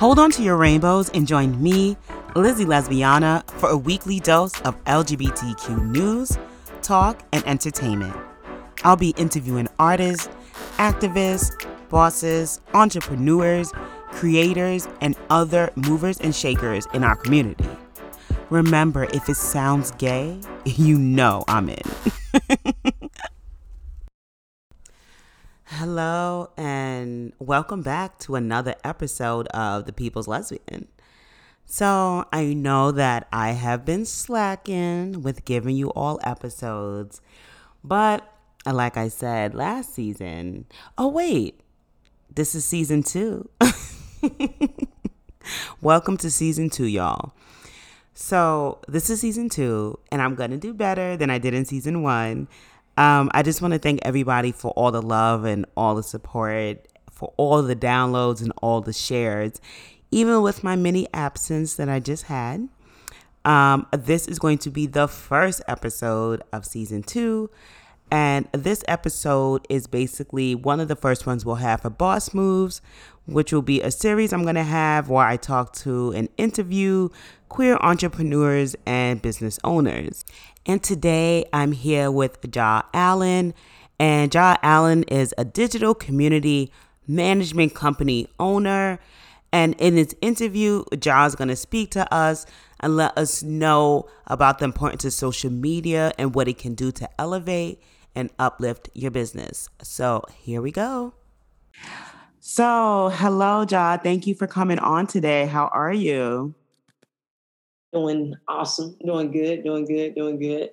Hold on to your rainbows and join me, Lizzie Lesbiana, for a weekly dose of LGBTQ news, talk, and entertainment. I'll be interviewing artists, activists, bosses, entrepreneurs, creators, and other movers and shakers in our community. Remember, if it sounds gay, you know I'm in. Hello, and welcome back to another episode of The People's Lesbian. So, I know that I have been slacking with giving you all episodes, but like I said last season, oh, wait, this is season two. welcome to season two, y'all. So, this is season two, and I'm going to do better than I did in season one. Um, I just want to thank everybody for all the love and all the support, for all the downloads and all the shares, even with my mini absence that I just had. Um, this is going to be the first episode of season two. And this episode is basically one of the first ones we'll have for Boss Moves, which will be a series I'm going to have where I talk to and interview queer entrepreneurs and business owners. And today I'm here with Jha Allen. And Jha Allen is a digital community management company owner. And in this interview, Jha is going to speak to us and let us know about the importance of social media and what it can do to elevate and uplift your business. So here we go. So, hello, Jha. Thank you for coming on today. How are you? Doing awesome, doing good, doing good, doing good.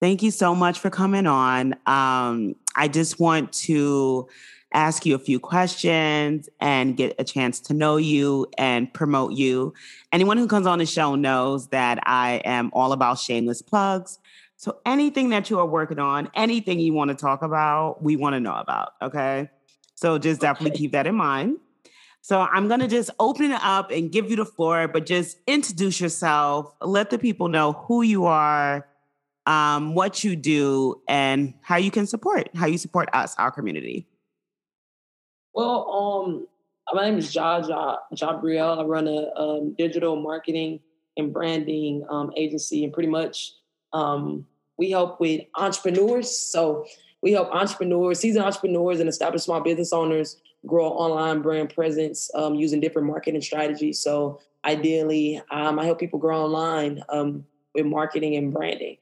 Thank you so much for coming on. Um, I just want to ask you a few questions and get a chance to know you and promote you. Anyone who comes on the show knows that I am all about shameless plugs. So anything that you are working on, anything you want to talk about, we want to know about. Okay. So just definitely okay. keep that in mind. So I'm going to just open it up and give you the floor, but just introduce yourself, let the people know who you are, um, what you do, and how you can support, how you support us, our community. Well, um, my name is Jha Jha Jhabriel. I run a um, digital marketing and branding um, agency, and pretty much um, we help with entrepreneurs. So we help entrepreneurs, seasoned entrepreneurs, and established small business owners grow online brand presence um, using different marketing strategies. So ideally, um, I help people grow online um, with marketing and branding.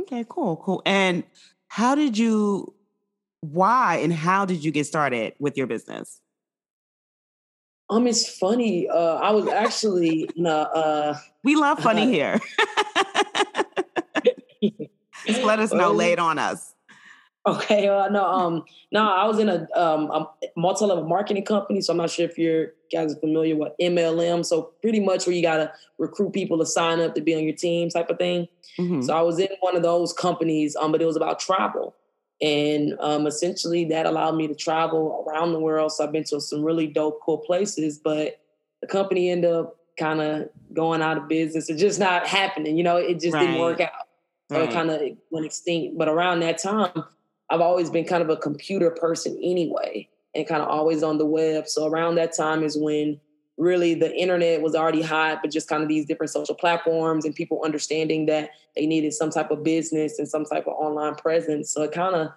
Okay, cool, cool. And how did you, why and how did you get started with your business? Um, it's funny. Uh, I was actually, uh, uh, we love funny uh, here. Just let us know, lay it on us. Okay, uh, no, um, no, I was in a, um, a multi-level marketing company, so I'm not sure if you guys are familiar with MLM. So pretty much where you gotta recruit people to sign up to be on your team, type of thing. Mm-hmm. So I was in one of those companies, um, but it was about travel, and um, essentially that allowed me to travel around the world. So I've been to some really dope, cool places, but the company ended up kind of going out of business. It's just not happening. You know, it just right. didn't work out. So right. it kind of went extinct. But around that time I've always been kind of a computer person anyway, and kind of always on the web. So around that time is when really the internet was already hot, but just kind of these different social platforms and people understanding that they needed some type of business and some type of online presence. So it kind of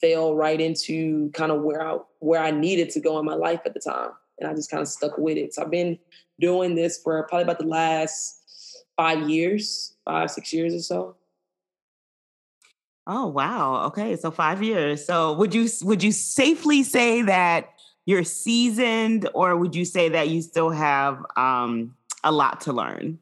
fell right into kind of where I where I needed to go in my life at the time. And I just kind of stuck with it. So I've been doing this for probably about the last five years, five, six years or so. Oh wow. Okay, so 5 years. So would you would you safely say that you're seasoned or would you say that you still have um a lot to learn?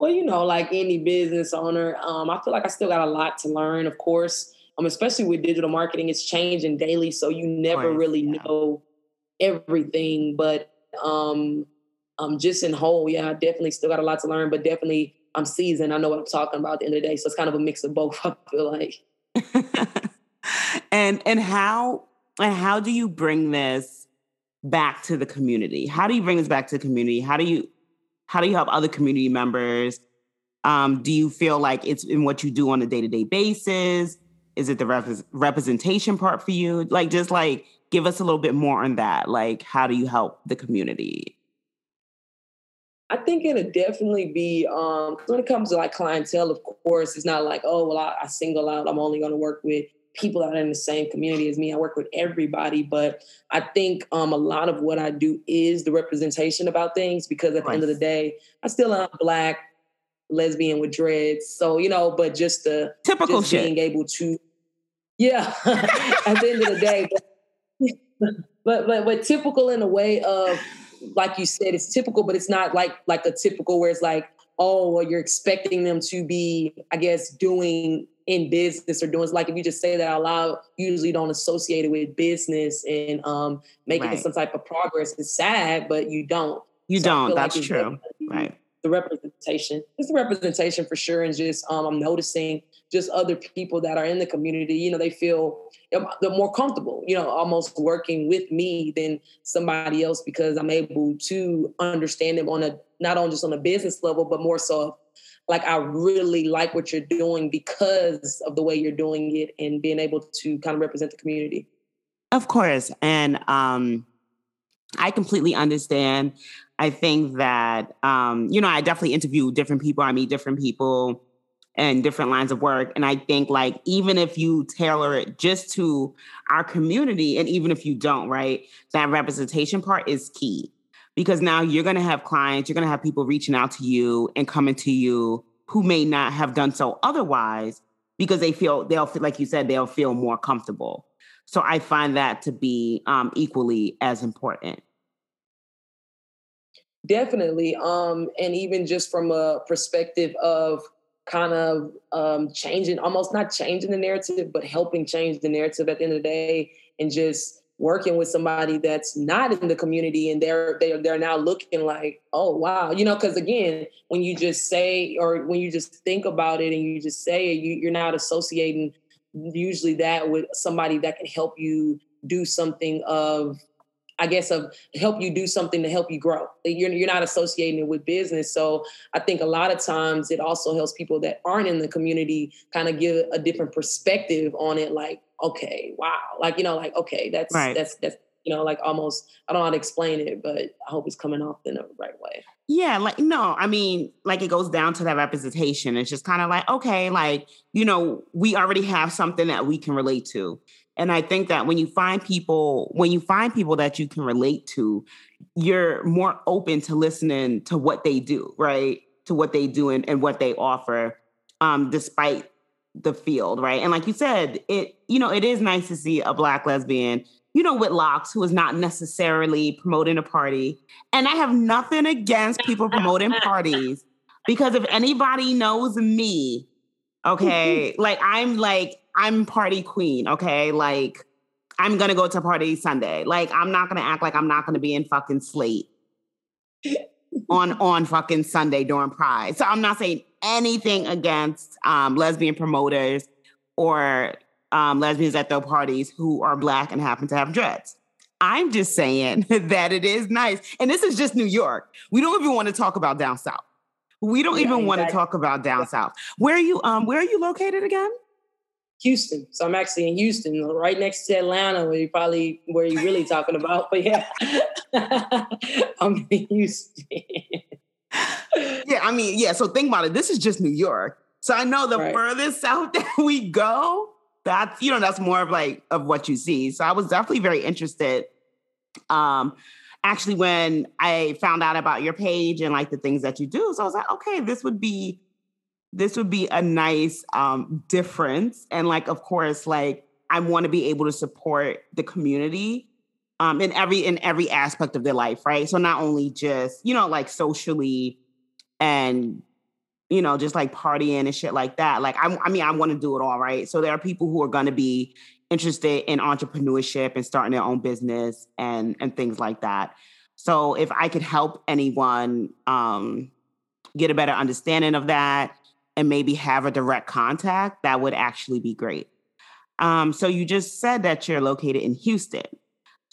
Well, you know, like any business owner, um, I feel like I still got a lot to learn, of course. Um, especially with digital marketing, it's changing daily, so you never really yeah. know everything. But um, um, just in whole, yeah, I definitely still got a lot to learn, but definitely I'm seasoned. I know what I'm talking about at the end of the day. So it's kind of a mix of both, I feel like. and and how and how do you bring this back to the community? How do you bring this back to the community? How do you how do you help other community members? Um, do you feel like it's in what you do on a day-to-day basis? Is it the rep- representation part for you? Like just like give us a little bit more on that. Like, how do you help the community? I think it'll definitely be um, when it comes to like clientele. Of course, it's not like oh well, I, I single out. I'm only going to work with people that are in the same community as me. I work with everybody, but I think um, a lot of what I do is the representation about things because at the end of the day, I still am black, lesbian with dreads. So you know, but just the typical just shit. being able to, yeah, at the end of the day. But, but but but typical in a way of like you said, it's typical, but it's not like like a typical where it's like, oh, well, you're expecting them to be, I guess, doing in business or doing like if you just say that out loud, usually don't associate it with business and um making right. some type of progress. It's sad, but you don't. You so don't. That's like true. Right. The representation. It's the representation for sure. And just um I'm noticing just other people that are in the community, you know, they feel they're more comfortable, you know, almost working with me than somebody else because I'm able to understand them on a not only just on a business level, but more so like I really like what you're doing because of the way you're doing it and being able to kind of represent the community. Of course. And um I completely understand. I think that um, you know, I definitely interview different people, I meet different people and different lines of work. And I think like even if you tailor it just to our community, and even if you don't, right, that representation part is key. Because now you're gonna have clients, you're gonna have people reaching out to you and coming to you who may not have done so otherwise because they feel they'll feel like you said, they'll feel more comfortable. So I find that to be um, equally as important. Definitely. Um, and even just from a perspective of kind of um, changing, almost not changing the narrative, but helping change the narrative at the end of the day, and just working with somebody that's not in the community and they're they're they're now looking like, oh wow, you know, because again, when you just say or when you just think about it and you just say it, you, you're not associating usually that with somebody that can help you do something of I guess, of help you do something to help you grow. You're, you're not associating it with business. So I think a lot of times it also helps people that aren't in the community kind of give a different perspective on it. Like, okay, wow. Like, you know, like, okay, that's, right. that's, that's, you know, like almost, I don't know how to explain it, but I hope it's coming off in the right way. Yeah, like no, I mean, like it goes down to that representation. It's just kind of like, okay, like, you know, we already have something that we can relate to. And I think that when you find people, when you find people that you can relate to, you're more open to listening to what they do, right? To what they do and, and what they offer, um, despite the field, right? And like you said, it, you know, it is nice to see a black lesbian, you know, with locks who is not necessarily promoting a party. And I have nothing against people promoting parties because if anybody knows me, okay, like I'm like I'm party queen, okay? Like I'm gonna go to party Sunday. Like I'm not gonna act like I'm not gonna be in fucking slate on on fucking Sunday during Pride. So I'm not saying anything against um, lesbian promoters or um, lesbians at their parties who are black and happen to have dreads. I'm just saying that it is nice, and this is just New York. We don't even want to talk about down south. We don't yeah, even exactly. want to talk about down south. Where are you? Um, where are you located again? Houston. So I'm actually in Houston, right next to Atlanta, where you probably where you're really talking about. But yeah, I'm in Houston. yeah, I mean, yeah. So think about it. This is just New York. So I know the right. further south that we go, that's you know that's more of like of what you see. So I was definitely very interested. Um, actually, when I found out about your page and like the things that you do, so I was like, okay, this would be this would be a nice um, difference. And like, of course, like I want to be able to support the community um, in every in every aspect of their life, right? So not only just you know like socially and you know just like partying and shit like that. Like I, I mean, I want to do it all, right? So there are people who are going to be interested in entrepreneurship and starting their own business and and things like that. So if I could help anyone um, get a better understanding of that and maybe have a direct contact, that would actually be great. Um, so you just said that you're located in Houston.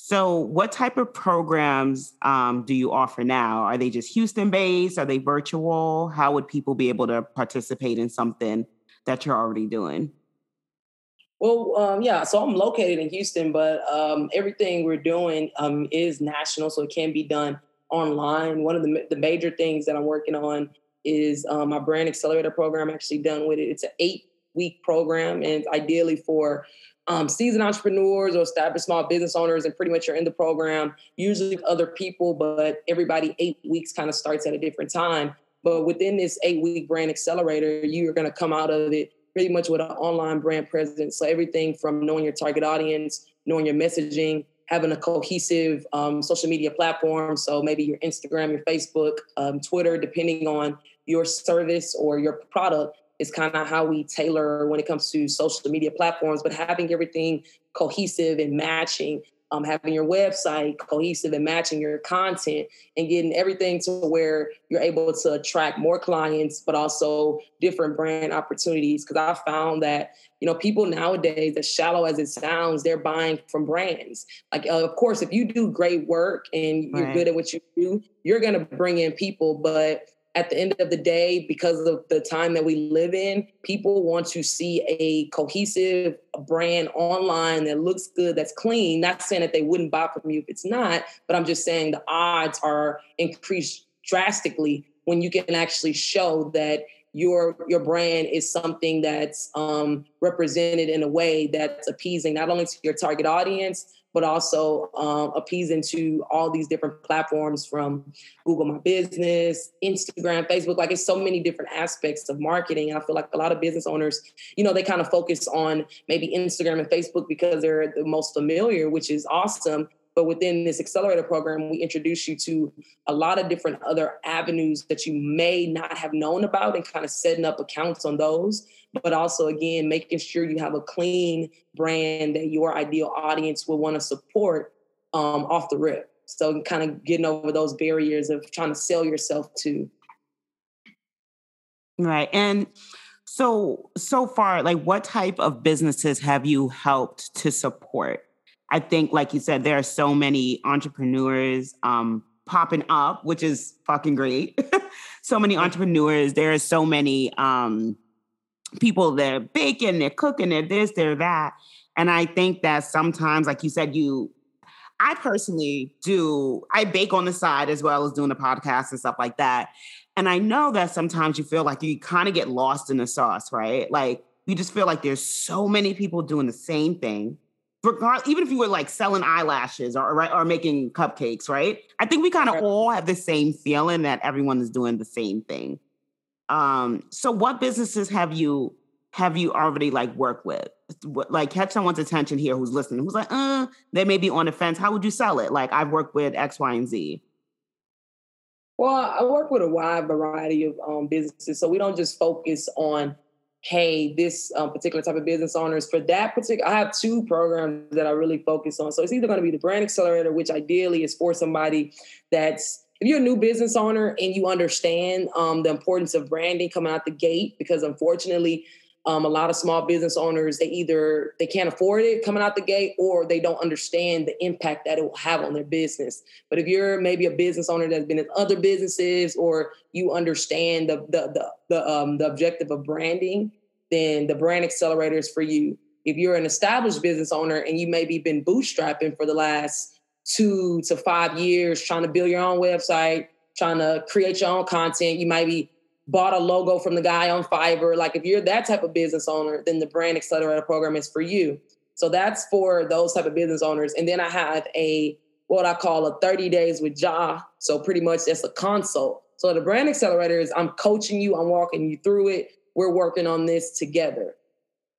So what type of programs um, do you offer now? Are they just Houston based? Are they virtual? How would people be able to participate in something that you're already doing? Well, um, yeah, so I'm located in Houston, but um, everything we're doing um, is national, so it can be done online. One of the, the major things that I'm working on is um, my brand accelerator program. Actually, done with it. It's an eight week program, and ideally for um, seasoned entrepreneurs or established small business owners, and pretty much you're in the program. Usually other people, but everybody eight weeks kind of starts at a different time. But within this eight week brand accelerator, you are going to come out of it pretty much with an online brand presence. So everything from knowing your target audience, knowing your messaging, having a cohesive um, social media platform. So maybe your Instagram, your Facebook, um, Twitter, depending on your service or your product, is kind of how we tailor when it comes to social media platforms. But having everything cohesive and matching um, having your website cohesive and matching your content and getting everything to where you're able to attract more clients, but also different brand opportunities. Because I found that you know people nowadays, as shallow as it sounds, they're buying from brands. Like, uh, of course, if you do great work and you're right. good at what you do, you're going to bring in people, but at the end of the day, because of the time that we live in, people want to see a cohesive brand online that looks good, that's clean. Not saying that they wouldn't buy from you if it's not, but I'm just saying the odds are increased drastically when you can actually show that your your brand is something that's um, represented in a way that's appeasing not only to your target audience but also um, appeasing to all these different platforms from Google My Business, Instagram, Facebook. Like it's so many different aspects of marketing. And I feel like a lot of business owners, you know, they kind of focus on maybe Instagram and Facebook because they're the most familiar, which is awesome. But within this accelerator program, we introduce you to a lot of different other avenues that you may not have known about and kind of setting up accounts on those. But also, again, making sure you have a clean brand that your ideal audience will want to support um, off the rip. So, kind of getting over those barriers of trying to sell yourself to. Right. And so, so far, like what type of businesses have you helped to support? I think, like you said, there are so many entrepreneurs um, popping up, which is fucking great. so many entrepreneurs. There are so many um, people that are baking, they're cooking, they're this, they're that. And I think that sometimes, like you said, you, I personally do, I bake on the side as well as doing the podcast and stuff like that. And I know that sometimes you feel like you kind of get lost in the sauce, right? Like you just feel like there's so many people doing the same thing even if you were like selling eyelashes or right or making cupcakes, right? I think we kind of all have the same feeling that everyone is doing the same thing. Um, so what businesses have you have you already like worked with? Like catch someone's attention here who's listening, who's like, uh, they may be on the fence. How would you sell it? Like I've worked with X, Y, and Z. Well, I work with a wide variety of um, businesses, so we don't just focus on hey, this um, particular type of business owners for that particular, I have two programs that I really focus on. So it's either going to be the brand accelerator, which ideally is for somebody that's if you're a new business owner and you understand um, the importance of branding coming out the gate, because unfortunately, um, a lot of small business owners they either they can't afford it coming out the gate or they don't understand the impact that it will have on their business but if you're maybe a business owner that's been in other businesses or you understand the the the, the, um, the objective of branding then the brand accelerator is for you if you're an established business owner and you maybe been bootstrapping for the last two to five years trying to build your own website trying to create your own content you might be bought a logo from the guy on Fiverr. Like if you're that type of business owner, then the brand accelerator program is for you. So that's for those type of business owners. And then I have a what I call a 30 days with Jha. So pretty much that's a consult. So the brand accelerator is I'm coaching you, I'm walking you through it. We're working on this together.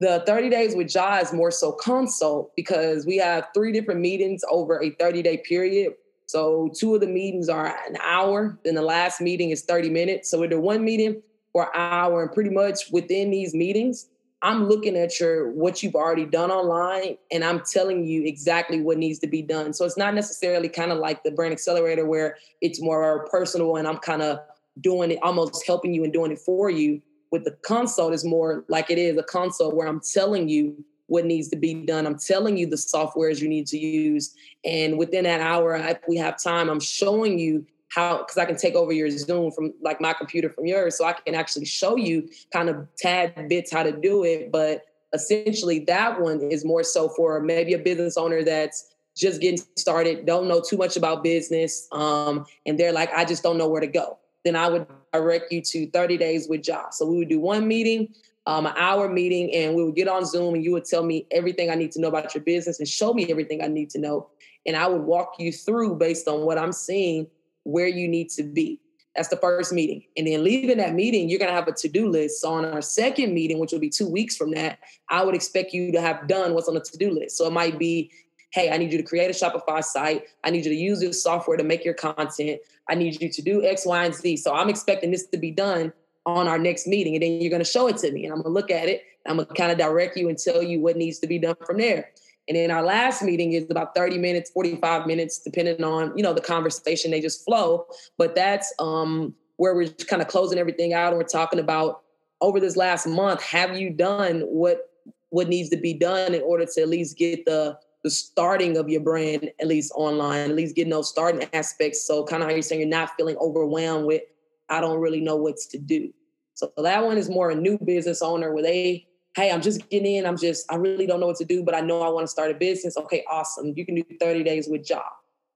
The 30 days with Jha is more so consult because we have three different meetings over a 30 day period so two of the meetings are an hour, then the last meeting is 30 minutes. So we do one meeting for an hour, and pretty much within these meetings, I'm looking at your what you've already done online and I'm telling you exactly what needs to be done. So it's not necessarily kind of like the brand accelerator where it's more personal and I'm kind of doing it, almost helping you and doing it for you. With the consult is more like it is a consult where I'm telling you what needs to be done. I'm telling you the softwares you need to use. And within that hour, if we have time, I'm showing you how, because I can take over your Zoom from like my computer from yours. So I can actually show you kind of tad bits how to do it. But essentially that one is more so for maybe a business owner that's just getting started, don't know too much about business, um, and they're like, I just don't know where to go. Then I would direct you to 30 days with Jha. So we would do one meeting, um, an hour meeting, and we would get on Zoom and you would tell me everything I need to know about your business and show me everything I need to know. And I would walk you through based on what I'm seeing where you need to be. That's the first meeting. And then leaving that meeting, you're going to have a to do list. So on our second meeting, which will be two weeks from that, I would expect you to have done what's on the to do list. So it might be hey, I need you to create a Shopify site. I need you to use this software to make your content. I need you to do X, Y, and Z. So I'm expecting this to be done on our next meeting. And then you're going to show it to me and I'm going to look at it. I'm going to kind of direct you and tell you what needs to be done from there. And then our last meeting is about 30 minutes, 45 minutes, depending on, you know, the conversation, they just flow. But that's um, where we're kind of closing everything out and we're talking about over this last month, have you done what what needs to be done in order to at least get the the starting of your brand, at least online, at least getting those starting aspects. So kind of how you're saying you're not feeling overwhelmed with, I don't really know what's to do. So that one is more a new business owner where they, hey, I'm just getting in. I'm just, I really don't know what to do, but I know I want to start a business. Okay, awesome. You can do 30 days with Jha.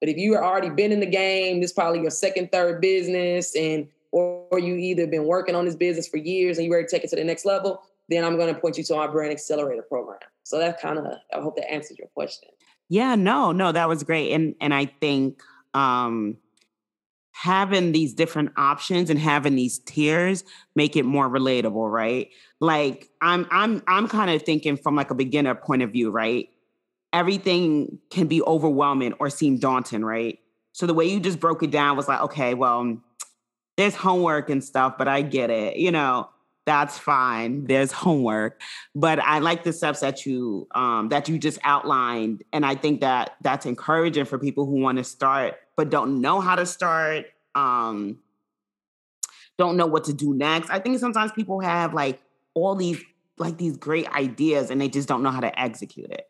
But if you are already been in the game, this is probably your second, third business, and or, or you either been working on this business for years and you ready to take it to the next level, then I'm going to point you to our brand accelerator program. So that kind of I hope that answers your question. Yeah, no, no, that was great. And and I think um having these different options and having these tiers make it more relatable, right? Like I'm I'm I'm kind of thinking from like a beginner point of view, right? Everything can be overwhelming or seem daunting, right? So the way you just broke it down was like, okay, well, there's homework and stuff, but I get it, you know that's fine. There's homework. But i like the steps that you um, that you just outlined and i think that that's encouraging for people who want to start but don't know how to start um, don't know what to do next. I think sometimes people have like all these like these great ideas and they just don't know how to execute it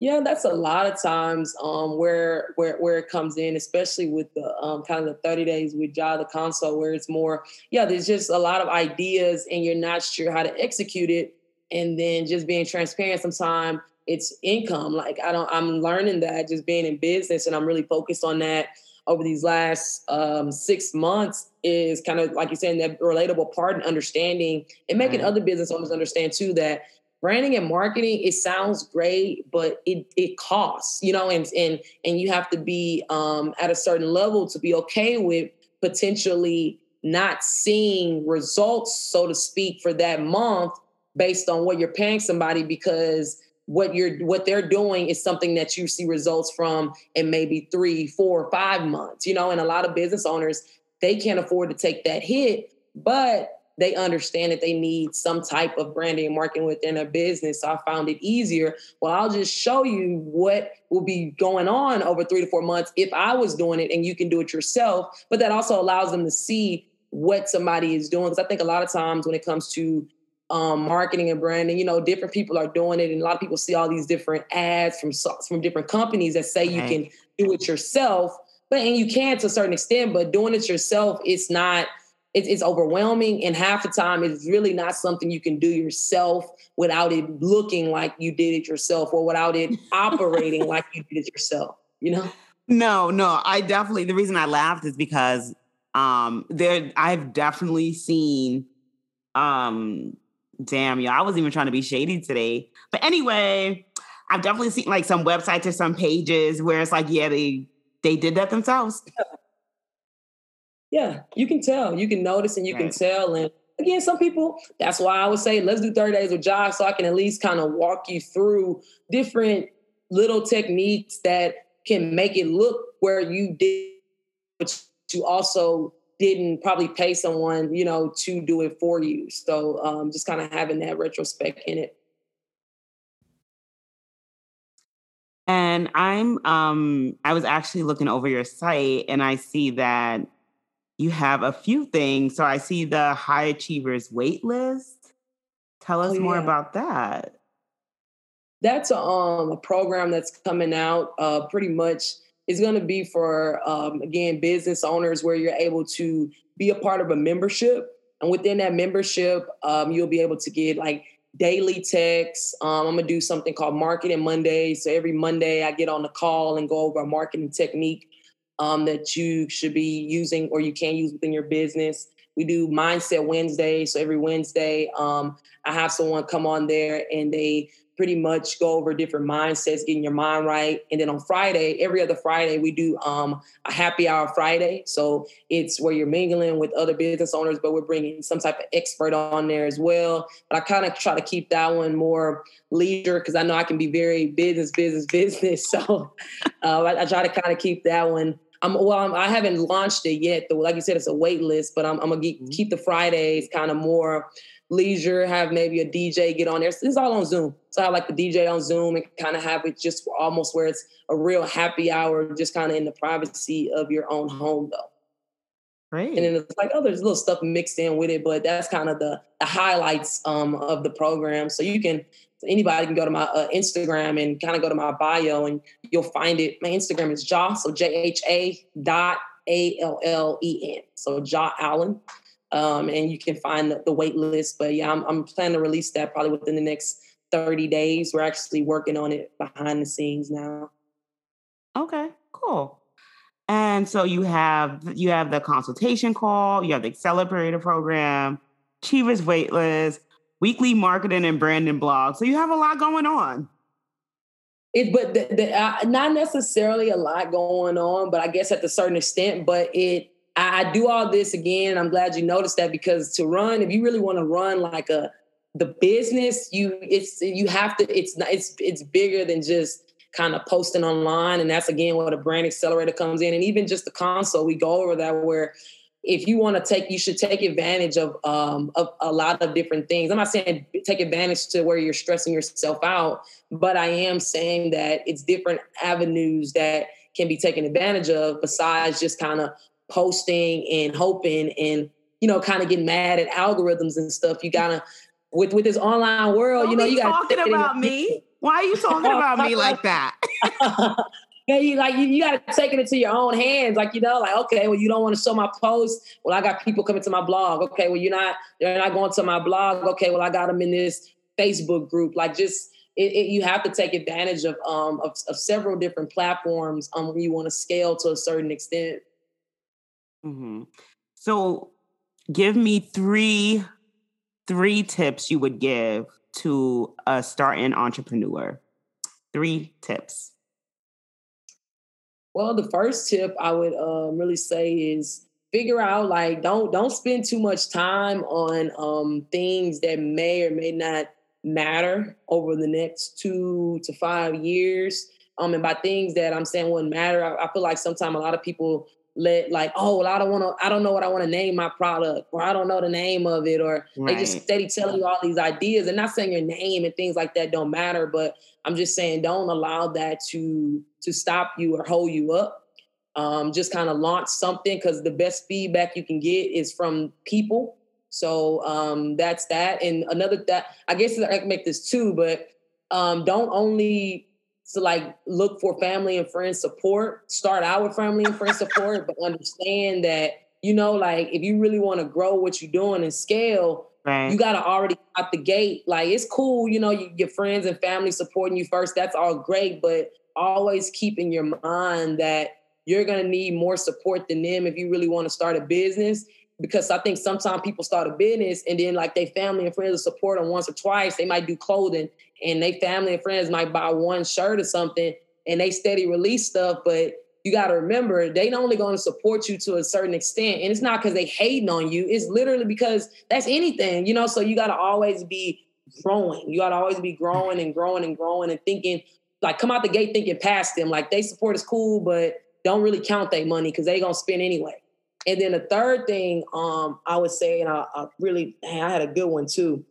yeah, that's a lot of times um, where where where it comes in, especially with the um, kind of the 30 days with Jha the console, where it's more, yeah, there's just a lot of ideas and you're not sure how to execute it. And then just being transparent sometimes it's income. Like I don't I'm learning that just being in business and I'm really focused on that over these last um, six months is kind of like you're saying that relatable part and understanding and making other business owners understand too that branding and marketing it sounds great but it it costs you know and and and you have to be um, at a certain level to be okay with potentially not seeing results so to speak for that month based on what you're paying somebody because what you're what they're doing is something that you see results from in maybe three four five months you know and a lot of business owners they can't afford to take that hit but they understand that they need some type of branding and marketing within a business. So I found it easier. Well, I'll just show you what will be going on over three to four months if I was doing it and you can do it yourself. But that also allows them to see what somebody is doing. Because I think a lot of times when it comes to um, marketing and branding, you know, different people are doing it, and a lot of people see all these different ads from from different companies that say you can do it yourself. But and you can to a certain extent, but doing it yourself, it's not it's, it's overwhelming and half the time it's really not something you can do yourself without it looking like you did it yourself or without it operating like you did it yourself you know? No no i definitely the reason i laughed is because um there i've definitely seen um damn yeah i was even trying to be shady today. But anyway i've definitely seen like some websites or some pages where it's like yeah they they did that themselves yeah, you can tell. You can notice and you right. can tell. And again, some people, that's why I would say let's do 30 days with Jha so I can at least kind of walk you through different little techniques that can make it look where you did, but you also didn't probably pay someone, you know, to do it for you. So um, just kind of having that retrospect in it. And I'm um I was actually looking over your site and I see that you have a few things. So I see the high achievers wait list. Tell us oh, more about that. That's a, um, a program that's coming out uh, pretty much is going to be for um, again business owners where you're able to be a part of a membership and within that membership um, you'll be able to get like daily texts. Um, I'm gonna do something called Marketing Monday. So every Monday, I get on the call and go over a marketing technique um, that you should be using or you can use within your business. We do Mindset Wednesday. So every Wednesday, um, I have someone come on there and they pretty much go over different mindsets, getting your mind right. And then on Friday, every other Friday, we do um, a happy hour Friday. So it's where you're mingling with other business owners, but we're bringing some type of expert on there as well. But I kind of try to keep that one more leisure because I know I can be very business, business, business. So uh, I, I try to kind of keep that one I'm well. I'm, I have not launched it yet. Though, like you said, it's a wait list. But I'm, I'm gonna keep, mm-hmm. keep the Fridays kind of more leisure. Have maybe a DJ get on there. It's all on Zoom. So I like the DJ on Zoom and kind of have it just almost where it's a real happy hour, just kind of in the privacy of your own home, though. Right. And then it's like, oh, there's little stuff mixed in with it, but that's kind of the, the highlights um, of the program. So you can anybody can go to my uh, Instagram and kind of go to my bio and you'll find it. My Instagram is Jha, so J H A dot A L L E N. So Jha Allen. Um, and you can find the, the wait list. But yeah, I'm, I'm planning to release that probably within the next 30 days. We're actually working on it behind the scenes now. Okay, cool. And so you have you have the consultation call, you have the accelerator program, Achievers waitlist, weekly marketing and branding blog. So you have a lot going on. It, but the, the, uh, not necessarily a lot going on, but I guess at a certain extent. But it, I, I do all this again. I'm glad you noticed that because to run, if you really want to run like a the business, you it's you have to. It's not. It's it's bigger than just kind of posting online, and that's again where the brand accelerator comes in, and even just the console. We go over that where if you want to take, you should take advantage of um, of a lot of different things. I'm not saying take advantage to where you're stressing yourself out, but I am saying that it's different avenues that can be taken advantage of besides just kind of posting and hoping and you know kind of getting mad at algorithms and stuff. You gotta with with this online world, Don't you know, you got talking about me. Why are you talking about me like that? yeah, you like you, you got to take it into your own hands. Like you know, like okay, well, you don't want to show my post. Well, I got people coming to my blog. Okay, well, you're not they're not going to my blog. Okay, well, I got them in this Facebook group. Like just it, it, you have to take advantage of um of, of several different platforms um when you want to scale to a certain extent. Mm-hmm. So, give me three three tips you would give to a starting entrepreneur. Three tips. Well, the first tip I would um, really say is figure out like don't don't spend too much time on um, things that may or may not matter over the next two to five years. Um, and by things that I'm saying wouldn't matter, I, I feel like sometimes a lot of people let like, oh, well, I don't want to, I don't know what I want to name my product, or I don't know the name of it, or right. they just steady telling you all these ideas. And not saying your name and things like that don't matter, but I'm just saying don't allow that to to stop you or hold you up. Um, just kind of launch something because the best feedback you can get is from people. So um, that's that. And another that I guess I can make this too, but um, don't only to like look for family and friends support. Start out with family and friends support, but understand that you know, like if you really want to grow what you're doing and scale, right. you got to already out the gate. Like it's cool, you know, you, your friends and family supporting you first. That's all great, but always keep in your mind that you're gonna need more support than them if you really want to start a business because I think sometimes people start a business and then like they family and friends will support them once or twice. They might do clothing and they family and friends might buy one shirt or something and they steady release stuff, but you got to remember they only going to support you to a certain extent and it's not because they hating on you it's literally because that's anything you know so you got to always be growing you got to always be growing and growing and growing and thinking like come out the gate thinking past them like they support is cool but don't really count their money because they gonna spend anyway and then the third thing um, I would say, and I, I really, I had a good one too.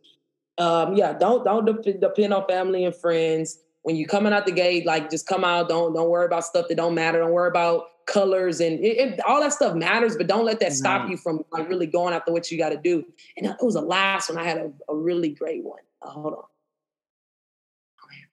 Um, yeah, don't don't depend on family and friends when you're coming out the gate. Like, just come out. Don't don't worry about stuff that don't matter. Don't worry about colors and it, it, all that stuff matters, but don't let that stop you from like really going after what you got to do. And it was the last one. I had a, a really great one. Uh, hold on.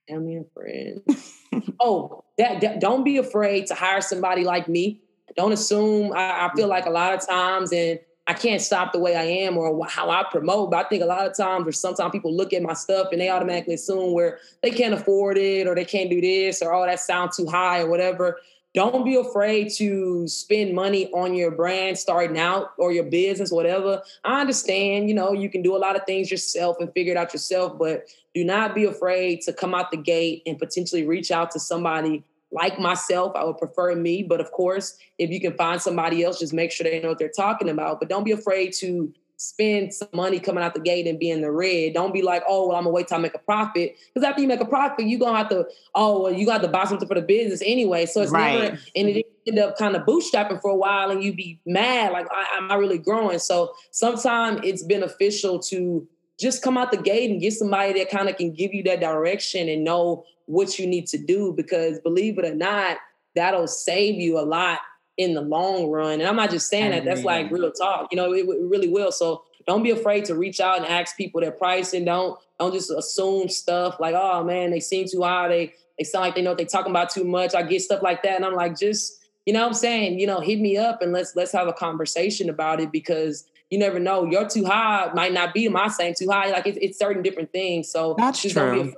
Family and friends. oh, that, that don't be afraid to hire somebody like me don't assume. I, I, feel like a lot of times, and I can't stop the way I am or how I promote. But I think a lot of times, or sometimes people look at my stuff and they automatically assume where they can't afford it or they can't do this or oh that sounds too high or whatever. Don't be afraid to spend money on your brand starting out or your business, whatever. I understand, you know, you can do a lot of things yourself and figure it out yourself, but do not be afraid to come out the gate and potentially reach out to somebody like myself. I would prefer me, but of course, if you can find somebody else, just make sure they know what they're talking about. But don't be afraid to spend some money coming out the gate and be in the red. Don't be like, oh, well, I'm gonna wait till I make a profit. Because after you make a profit, you're gonna have to, oh, well, you got to buy something for the business anyway. So it's right. never, and it end up kind of bootstrapping for a while and you be mad, like, I, am not really growing? So sometimes it's beneficial to just come out the gate and get somebody that kind of can give you that direction and know what you need to do because believe it or not, that'll save you a lot in the long run. And I'm not just saying that, that's like real talk. You know, it, it, really will. So don't be afraid to reach out and ask people their price and don't don't just assume stuff like, oh man, they seem too high. They they sound like they know what they're talking about too much. I get stuff like that. And I'm like, just, you know I'm saying? You know, hit me up and let's let's have a conversation about it because you never know. Your too high might not be my same too high. Like it's, it's certain different things. So that's true.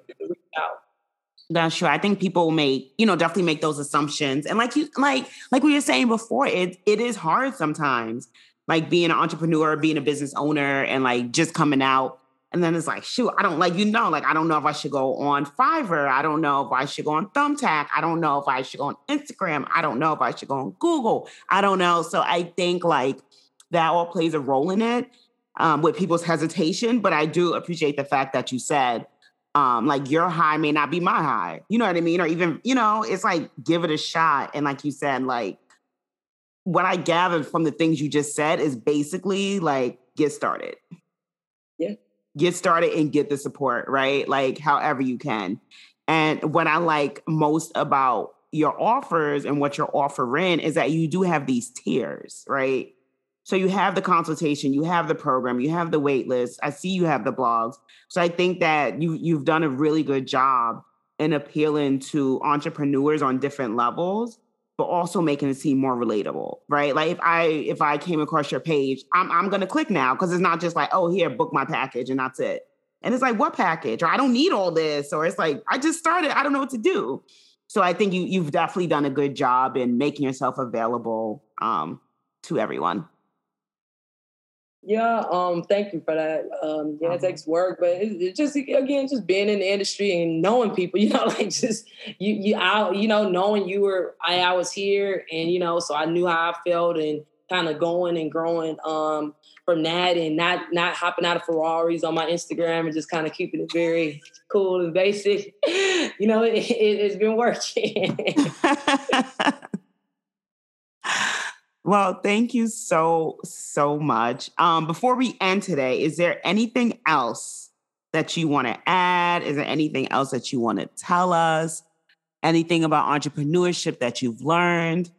That's true. I think people make, you know, definitely make those assumptions. And like you like like we were saying before, it it is hard sometimes. Like being an entrepreneur, being a business owner and like just coming out. And then it's like, shoot, I don't like, you know, like I don't know if I should go on Fiverr. I don't know if I should go on Thumbtack. I don't know if I should go on Instagram. I don't know if I should go on Google. I don't know. So I think like that all plays a role in it um, with people's hesitation. But I do appreciate the fact that you said um like your high may not be my high you know what i mean? Or even you know it's like give it a shot. And like you said like what i gathered from the things you just said is basically like get started. Yeah. Get started and get the support right? Like however you can. And what i like most about your offers and what you're offering is that you do have these tiers right so you have the consultation, you have the program, you have the wait list. I see you have the blogs. So I think that you you've done a really good job in appealing to entrepreneurs on different levels, but also making it seem more relatable, right? Like if I if I came across your page, I'm I'm gonna click now because it's not just like, oh here, book my package and that's it. And it's like, what package? Or I don't need all this, or it's like, I just started, I don't know what to do. So I think you you've definitely done a good job in making yourself available um, to everyone. Yeah, um, thank you for that. Um, yeah, it uh-huh. takes work, but it's it just again, just being in the industry and knowing people, you know, like just you, you, I, you know, knowing you were, I, I was here, and you know, so I knew how I felt, and kind of going and growing um, from that, and not not hopping out of Ferraris on my Instagram and just kind of keeping it very cool and basic. you know, it, it, it's been working. Well, thank you so, so much. Um, before we end today, is there anything else that you want to add? Is there anything else that you want to tell us? Anything about entrepreneurship that you've learned?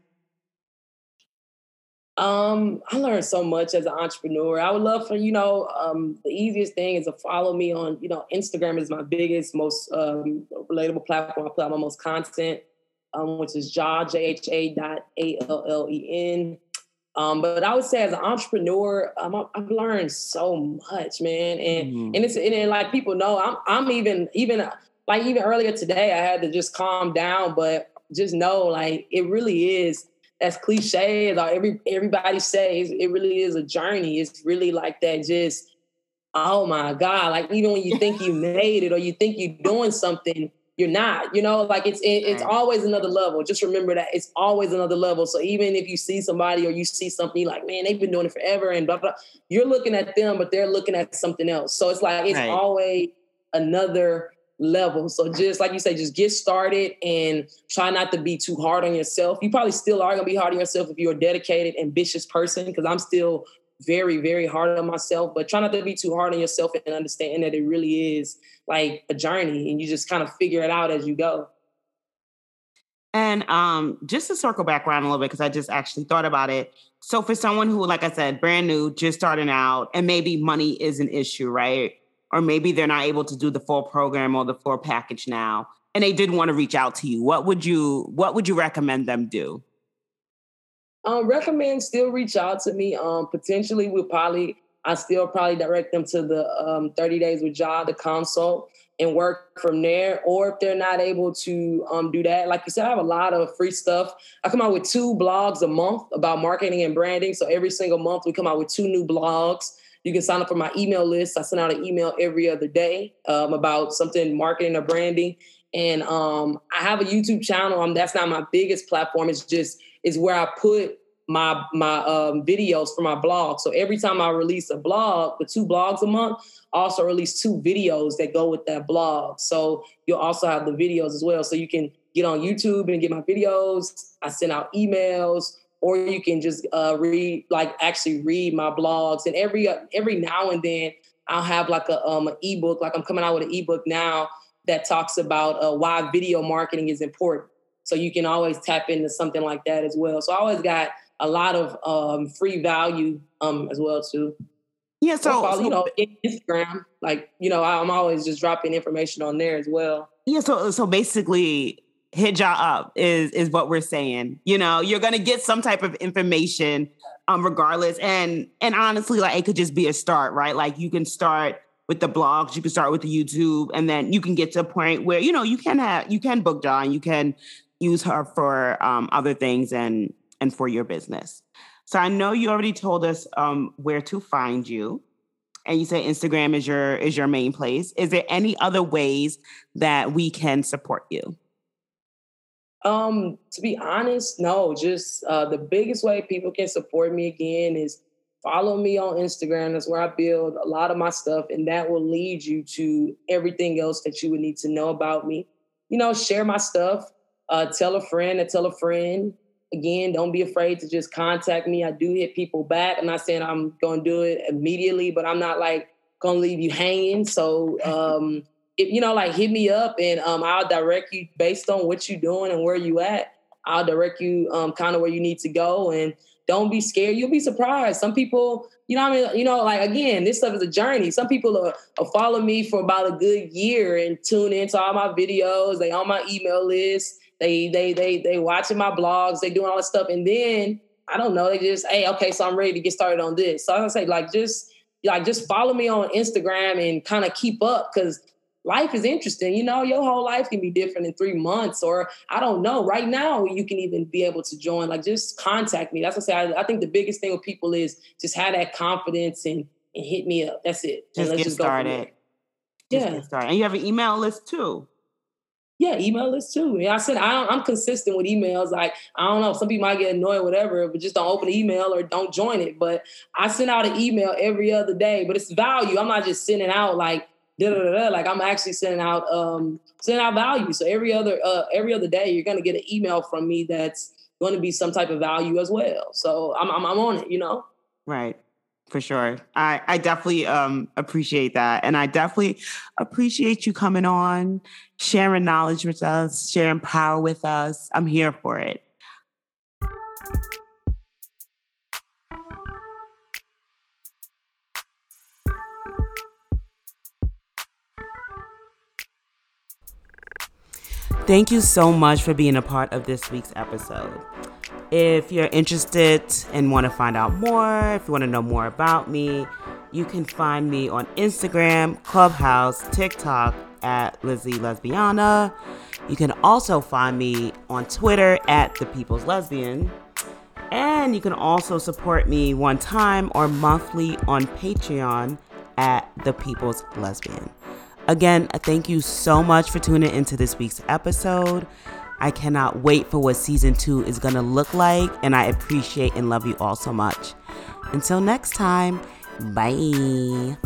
Um, I learned so much as an entrepreneur. I would love for you know, um, the easiest thing is to follow me on you know Instagram is my biggest, most um, relatable platform. I put out my most content um, which is Jha, J-H-A dot A-L-L-E-N. Um, but I would say as an entrepreneur, um, I've learned so much, man. And mm-hmm. and it's and, like people know, I'm I'm even even like even earlier today, I had to just calm down, but just know like it really is as cliche as every everybody says, it really is a journey. It's really like that just oh my God. Like even when you think you made it or you think you're doing something, you're not you know like it's it, it's always another level. Just remember that it's always another level. So even if you see somebody or you see something like man they've been doing it forever and blah blah you're looking at them but they're looking at something else. So it's like it's right. always another level. So just like you say just get started and try not to be too hard on yourself. You probably still are going to be hard on yourself if you're a dedicated ambitious person because i'm still very, very hard on myself, but try not to be too hard on yourself and understand that it really is like a journey and you just kind of figure it out as you go. And um, just to circle back around a little bit, because I just actually thought about it. So, for someone who, like I said, brand new, just starting out, and maybe money is an issue, right? Or maybe they're not able to do the full program or the full package now, and they did want to reach out to you. What would you What would you recommend them do? Um, recommend still reach out to me. Um, potentially we'll probably I still probably direct them to the um, 30 days with Jha, the consult, and work from there. Or if they're not able to um, do that, like you said, I have a lot of free stuff. I come out with two blogs a month about marketing and branding. So every single month we come out with two new blogs. You can sign up for my email list. I send out an email every other day um, about something marketing or branding. And um, I have a YouTube channel. Um, that's not my biggest platform. It's just is where I put my my um, videos for my blog. So every time I release a blog, the two blogs a month, I also release two videos that go with that blog. So you'll also have the videos as well. So you can get on YouTube and get my videos. I send out emails, or you can just uh, read, like actually read my blogs. And every uh, every now and then, I'll have like a um an ebook. Like I'm coming out with an ebook now that talks about uh, why video marketing is important. So you can always tap into something like that as well. So I always got a lot of um, free value um, as well too. Yeah, so, follow, you know, Instagram, like you know, I'm always just dropping information on there as well. Yeah, so so basically, hit Jha up is is what we're saying. You know, you're gonna get some type of information, um, regardless. And and honestly, like it could just be a start, right? Like you can start with the blogs, you can start with the YouTube, and then you can get to a point where you know you can have you can book Jha, you can use her for um, other things, and and for your business. So I know you already told us um, where to find you, and you said Instagram is your is your main place. Is there any other ways that we can support you? Um, to be honest, no. Just uh, the biggest way people can support me again is follow me on Instagram. That's where I build a lot of my stuff, and that will lead you to everything else that you would need to know about me. You know, share my stuff. Uh, tell a friend and tell a friend again, don't be afraid to just contact me. I do hit people back. I'm not saying I'm going to do it immediately, but I'm not like going to leave you hanging. So, um, if you know, like hit me up and um, I'll direct you based on what you're doing and where you at. I'll direct you um, kind of where you need to go and don't be scared. You'll be surprised. Some people, you know, I mean, you know, like again, this stuff is a journey. Some people are, are follow me for about a good year and tune into all my videos. They on my email list they they they they watching my blogs, they doing all this stuff, and then I don't know, they just hey, okay, so I'm ready to get started on this. So I say like just like just follow me on Instagram and kind of keep up because life is interesting. You know, your whole life can be different in three months, or I don't know. Right now, you can even be able to join. Like, just contact me. That's what I say. I, I think the biggest thing with people is just have that confidence and and hit me up. That's it. Just get just started. Just yeah. Get started. And you have an email list too. Yeah, email us too. I said I am consistent with emails. Like I don't know, some people might get annoyed, whatever, but just don't open the email or don't join it. But I send out an email every other day. But it's value. I'm not just sending out like da da da. Like I'm actually sending out um sending out value. So every other uh every other day, you're gonna get an email from me that's going to be some type of value as well. So I'm I'm, I'm on it. You know. Right for sure. I, I definitely um, appreciate that. And I definitely appreciate you coming on, sharing knowledge with us, sharing power with us. I'm here for it. Thank you so much for being a part of this week's episode. If you're interested and want to find out more, if you want to know more about me, you can find me on Instagram, Clubhouse, TikTok at Lizzie Lesbiana. You can also find me on Twitter at The People's Lesbian. And you can also support me one time or monthly on Patreon at The People's Lesbian. Again, thank you so much for tuning into this week's episode. I cannot wait for what season two is going to look like, and I appreciate and love you all so much. Until next time, bye.